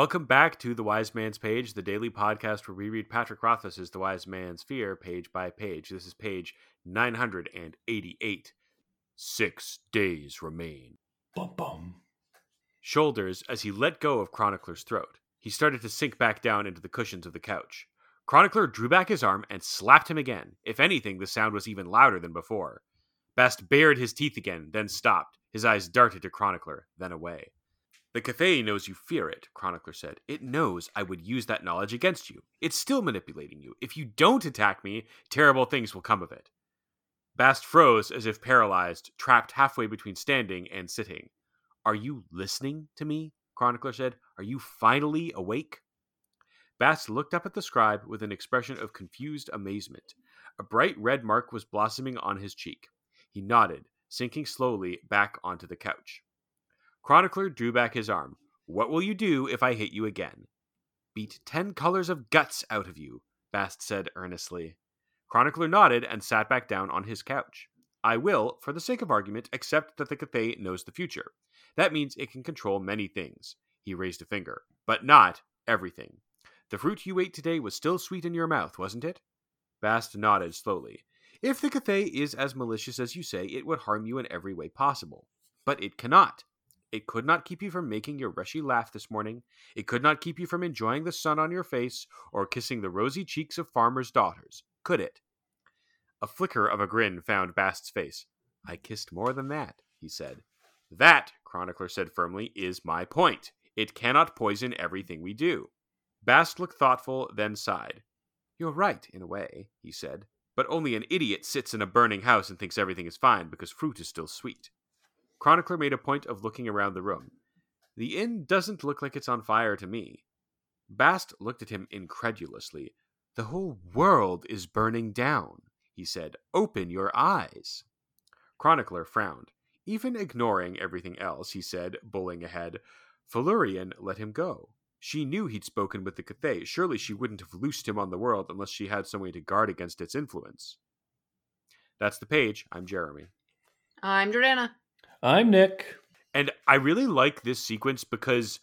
Welcome back to The Wise Man's Page, the daily podcast where we read Patrick Rothfuss's The Wise Man's Fear page by page. This is page 988. Six days remain. Bum bum. Shoulders as he let go of Chronicler's throat. He started to sink back down into the cushions of the couch. Chronicler drew back his arm and slapped him again. If anything, the sound was even louder than before. Bast bared his teeth again, then stopped. His eyes darted to Chronicler, then away. The Cthaeh knows you fear it, Chronicler said. It knows I would use that knowledge against you. It's still manipulating you. If you don't attack me, terrible things will come of it. Bast froze as if paralyzed, trapped halfway between standing and sitting. Are you listening to me? Chronicler said. Are you finally awake? Bast looked up at the scribe with an expression of confused amazement. A bright red mark was blossoming on his cheek. He nodded, sinking slowly back onto the couch. Chronicler drew back his arm. What will you do if I hit you again? Beat ten colors of guts out of you, Bast said earnestly. Chronicler nodded and sat back down on his couch. I will, for the sake of argument, accept that the Cthaeh knows the future. That means it can control many things. He raised a finger. But not everything. The fruit you ate today was still sweet in your mouth, wasn't it? Bast nodded slowly. If the Cthaeh is as malicious as you say, it would harm you in every way possible. But it cannot. It could not keep you from making your rushy laugh this morning. It could not keep you from enjoying the sun on your face or kissing the rosy cheeks of farmers' daughters, could it? A flicker of a grin found Bast's face. I kissed more than that, he said. That, Chronicler said firmly, is my point. It cannot poison everything we do. Bast looked thoughtful, then sighed. You're right, in a way, he said. But only an idiot sits in a burning house and thinks everything is fine because fruit is still sweet. Chronicler made a point of looking around the room. The inn doesn't look like it's on fire to me. Bast looked at him incredulously. The whole world is burning down, he said. Open your eyes. Chronicler frowned. Even ignoring everything else, he said, bowling ahead, Felurian let him go. She knew he'd spoken with the Cthaeh. Surely she wouldn't have loosed him on the world unless she had some way to guard against its influence. That's the page. I'm Jeremy. I'm Jordana. I'm Nick. And I really like this sequence because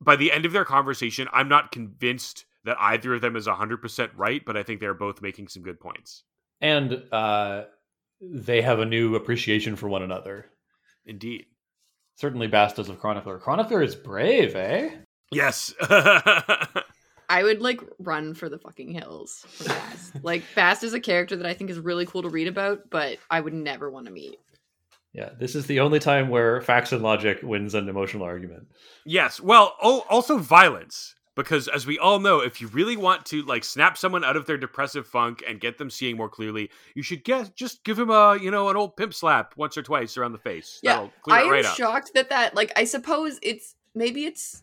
by the end of their conversation, I'm not convinced that either of them is 100% right, but I think they're both making some good points. And uh, they have a new appreciation for one another. Indeed. Certainly Bastas of Chronicler. Chronicler is brave, eh? Yes. I would like run for the fucking hills for Bast. like Bast is a character that I think is really cool to read about, but I would never want to meet. Yeah, this is the only time where facts and logic wins an emotional argument. yes. Well, oh, also violence. Because as we all know, if you really want to like snap someone out of their depressive funk and get them seeing more clearly, you should get just give him a you know an old pimp slap once or twice around the face. Yeah, That'll clear I it am right up. shocked that that like I suppose it's maybe it's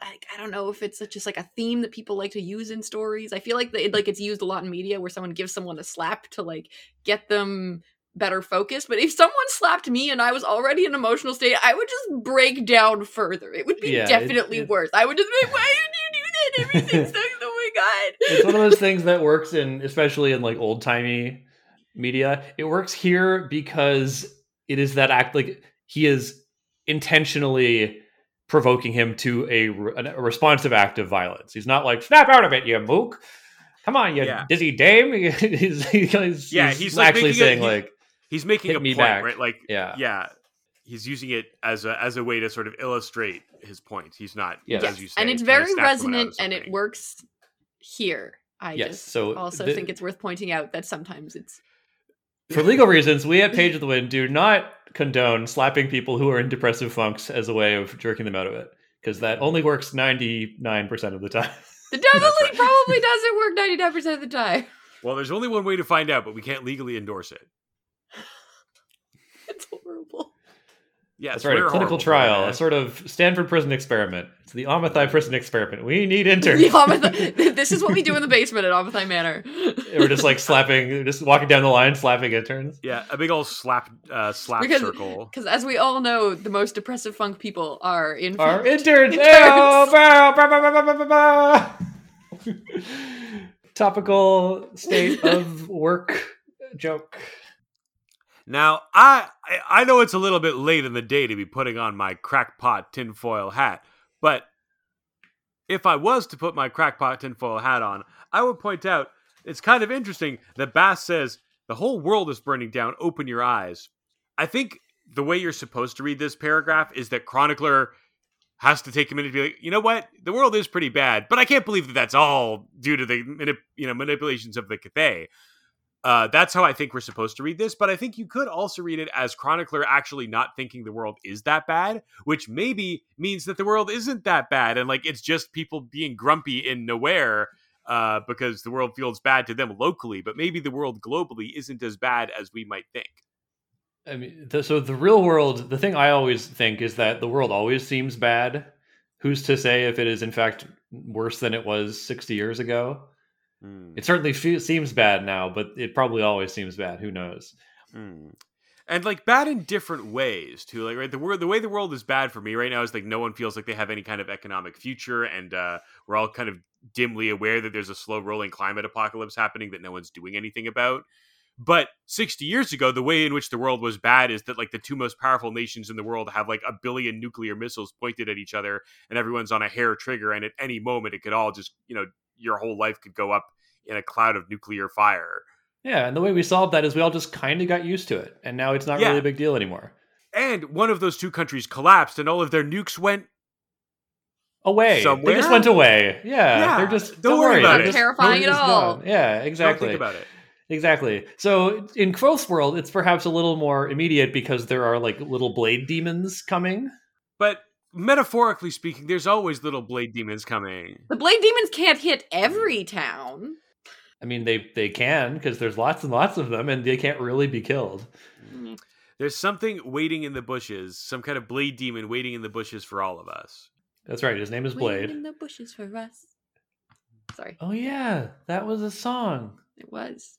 like I don't know if it's just like a theme that people like to use in stories. I feel like the, like it's used a lot in media where someone gives someone a slap to like get them better focused. But if someone slapped me and I was already in an emotional state, I would just break down further. It would be Yeah, definitely it- worse. I would just be like, why did you do that? Everything's so oh my god. It's one of those things that works in, especially in like old timey media. It works here because it is that act like he is intentionally provoking him to a, a responsive act of violence. He's not like snap out of it, you mook. Come on, you Yeah. dizzy dame. he's, he's, Yeah, he's, like, actually making a- saying he- like, He's making Hit a me point, back. right? Like yeah, yeah he's using it as a as a way to sort of illustrate his point he's not Yes. as you say and it's very snap someone out of resonant and it works here. I Yes, just so also the- think it's worth pointing out that sometimes it's for legal reasons, we at Page of the Wind do not condone slapping people who are in depressive funks as a way of jerking them out of it, because that only works ninety nine percent of the time. the definitely right. probably doesn't work ninety nine percent of the time. well there's only one way to find out but we can't legally endorse it It's horrible. Yeah That's it's right, a clinical trial, a sort of Stanford prison experiment. It's the Amathai prison experiment. We need interns. The Amathai- this is what we do in the basement at Amathai Manor. We're just like slapping, just walking down the line, slapping interns. yeah a big old slap uh slap Because- circle Because as we all know, the most depressive funk people are in Our interns. Interns. Ew. Topical state of work joke. Now I, I know it's a little bit late in the day to be putting on my crackpot tinfoil hat but if I was to put my crackpot tinfoil hat on, I would point out it's kind of interesting that Bast says the whole world is burning down. Open your eyes. I think the way you're supposed to read this paragraph is that Chronicler has to take a minute to be like, you know what, the world is pretty bad, but I can't believe that that's all due to the you know manipulations of the Cthaeh. Uh, that's how I think we're supposed to read this, but I think you could also read it as Chronicler actually not thinking the world is that bad, which maybe means that the world isn't that bad, and like it's just people being grumpy in nowhere uh, because the world feels bad to them locally, but maybe the world globally isn't as bad as we might think. I mean, the, so the real world, the thing I always think is that the world always seems bad. Who's to say if it is in fact worse than it was 60 years ago? Hmm. It certainly fe- seems bad now, but it probably always seems bad. Who knows? Mm. And like bad in different ways too. Like right, the world, the way the world is bad for me right now is like no one feels like they have any kind of economic future, and uh, we're all kind of dimly aware that there's a slow rolling climate apocalypse happening that no one's doing anything about. But 60 years ago, the way in which the world was bad is that like the two most powerful nations in the world have like a billion nuclear missiles pointed at each other, and everyone's on a hair trigger, and at any moment it could all just you know your whole life could go up in a cloud of nuclear fire. Yeah, and the way we solved that is we all just kind of got used to it, and now it's not Yeah. really a big deal anymore. And one of those two countries collapsed, and all of their nukes went. Away, they just went away. Yeah, Yeah, they're just don't don't, worry worry about they're it. just- Terrifying they're at all. gone. Yeah, Don't exactly. think about it. Exactly. So in Kvothe's world, it's perhaps a little more immediate because there are like little blade demons coming. But metaphorically speaking, there's always little blade demons coming. The Blade Demons can't hit every town. I mean, they they can because there's lots and lots of them, and they can't really be killed. Mm. There's something waiting in the bushes, some kind of blade demon waiting in the bushes for all of us. That's right. His name is Waiting Blade. in the bushes for us. Sorry, Oh yeah, that was a song. it was.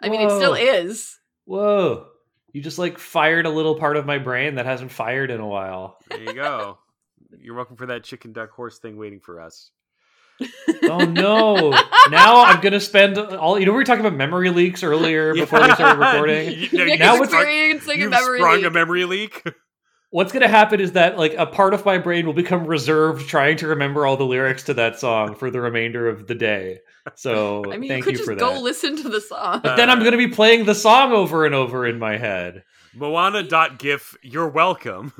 I mean, it still is. Whoa! You just like fired a little part of my brain that hasn't fired in a while. There you go. You're welcome for that chicken duck horse thing waiting for us. Oh no! now I'm gonna spend all. You know, we were talking about memory leaks earlier before we started recording. You- no, Nick you now is it's sprung- experiencing a you've memory sprung leak. a memory leak. What's gonna happen is that like a part of my brain will become reserved trying to remember all the lyrics to that song for the remainder of the day. So I mean, thank you you, could for just go listen to the song. but then I'm Uh, gonna be playing the song over and over in my head. Moana.gif, you're welcome.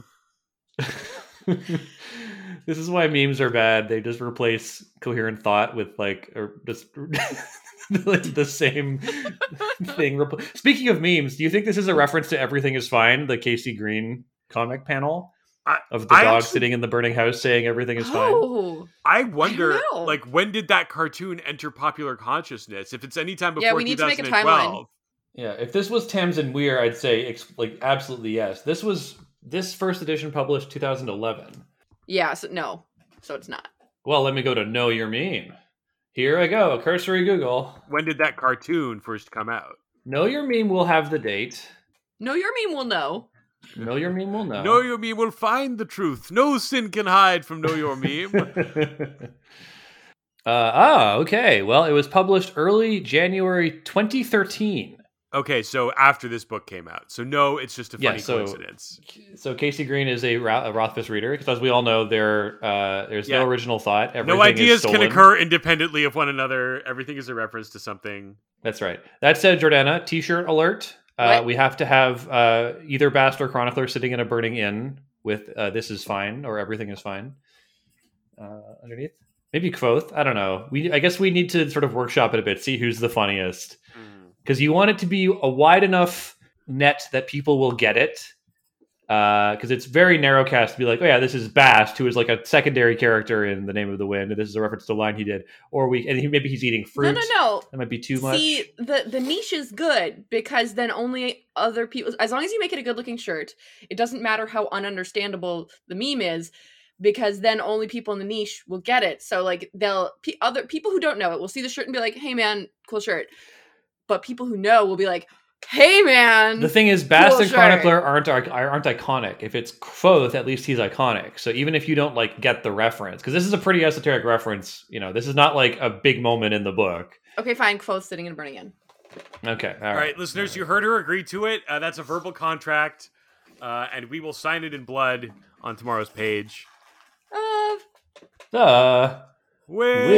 this is why memes are bad. They just replace coherent thought with like or just the same thing. Speaking of memes, do you think this is a reference to Everything Is Fine, the KC Green comic panel of the I dog actually- sitting in the burning house saying everything is fine? oh, I wonder, know. like, when did that cartoon enter popular consciousness? If it's any time before Yeah, we need to make a 2012. Yeah, if this was Tamsin Weir, I'd say ex- like absolutely yes. This was this first edition published 2011. yeah. So no, so it's not. Well, let me go to know your meme. Here I go, cursory Google. When did that cartoon first come out? Know your meme will have the date. No, your meme will know. Know your meme will know. Know Your Meme will find the truth. No sin can hide from Know Your Meme. uh, ah, okay. Well, it was published early January 2013. Okay, so after this book came out. So, no, it's just a Yeah, funny so- coincidence. So KC Green is a, Ro- a Rothfuss reader because, as we all know, there uh, there's Yeah. no original thought. Everything No is ideas can occur independently of one another. Everything is a reference to something. That's right. That said, Jordana, T-shirt alert. Uh, we have to have uh, either Bast or Chronicler sitting in a burning inn with uh, "This is fine" or "Everything is fine" uh, underneath. Maybe Kvothe. I don't know. We I guess we need to sort of workshop it a bit, see who's the funniest, because you want it to be a wide enough net that people will get it. Uh, because it's very narrow cast to be like, oh yeah, this is Bast, who is like a secondary character in The Name of the Wind, and this is a reference to a line he did. Or we and he, maybe he's eating fruit. No, no, no. That might be too much. See, the the niche is good because then only other people, as long as you make it a good looking shirt, it doesn't matter how ununderstandable the meme is, because then only people in the niche will get it. So like they'll other people who don't know it will see the shirt and be like, "Hey man, cool shirt," but people who know will be like, "Hey man." The thing is, Bast Cool and shirt. Chronicler aren't aren't iconic. If it's Kvothe, at least he's iconic. So even if you don't like get the reference, because this is a pretty esoteric reference, you know, this is not like a big moment in the book. okay, fine. Kvothe sitting in burning inn. Okay, all All right, right, listeners, you heard her agree to it. Uh, that's a verbal contract, uh, and we will sign it in blood on tomorrow's page. Uh, Uh, Win.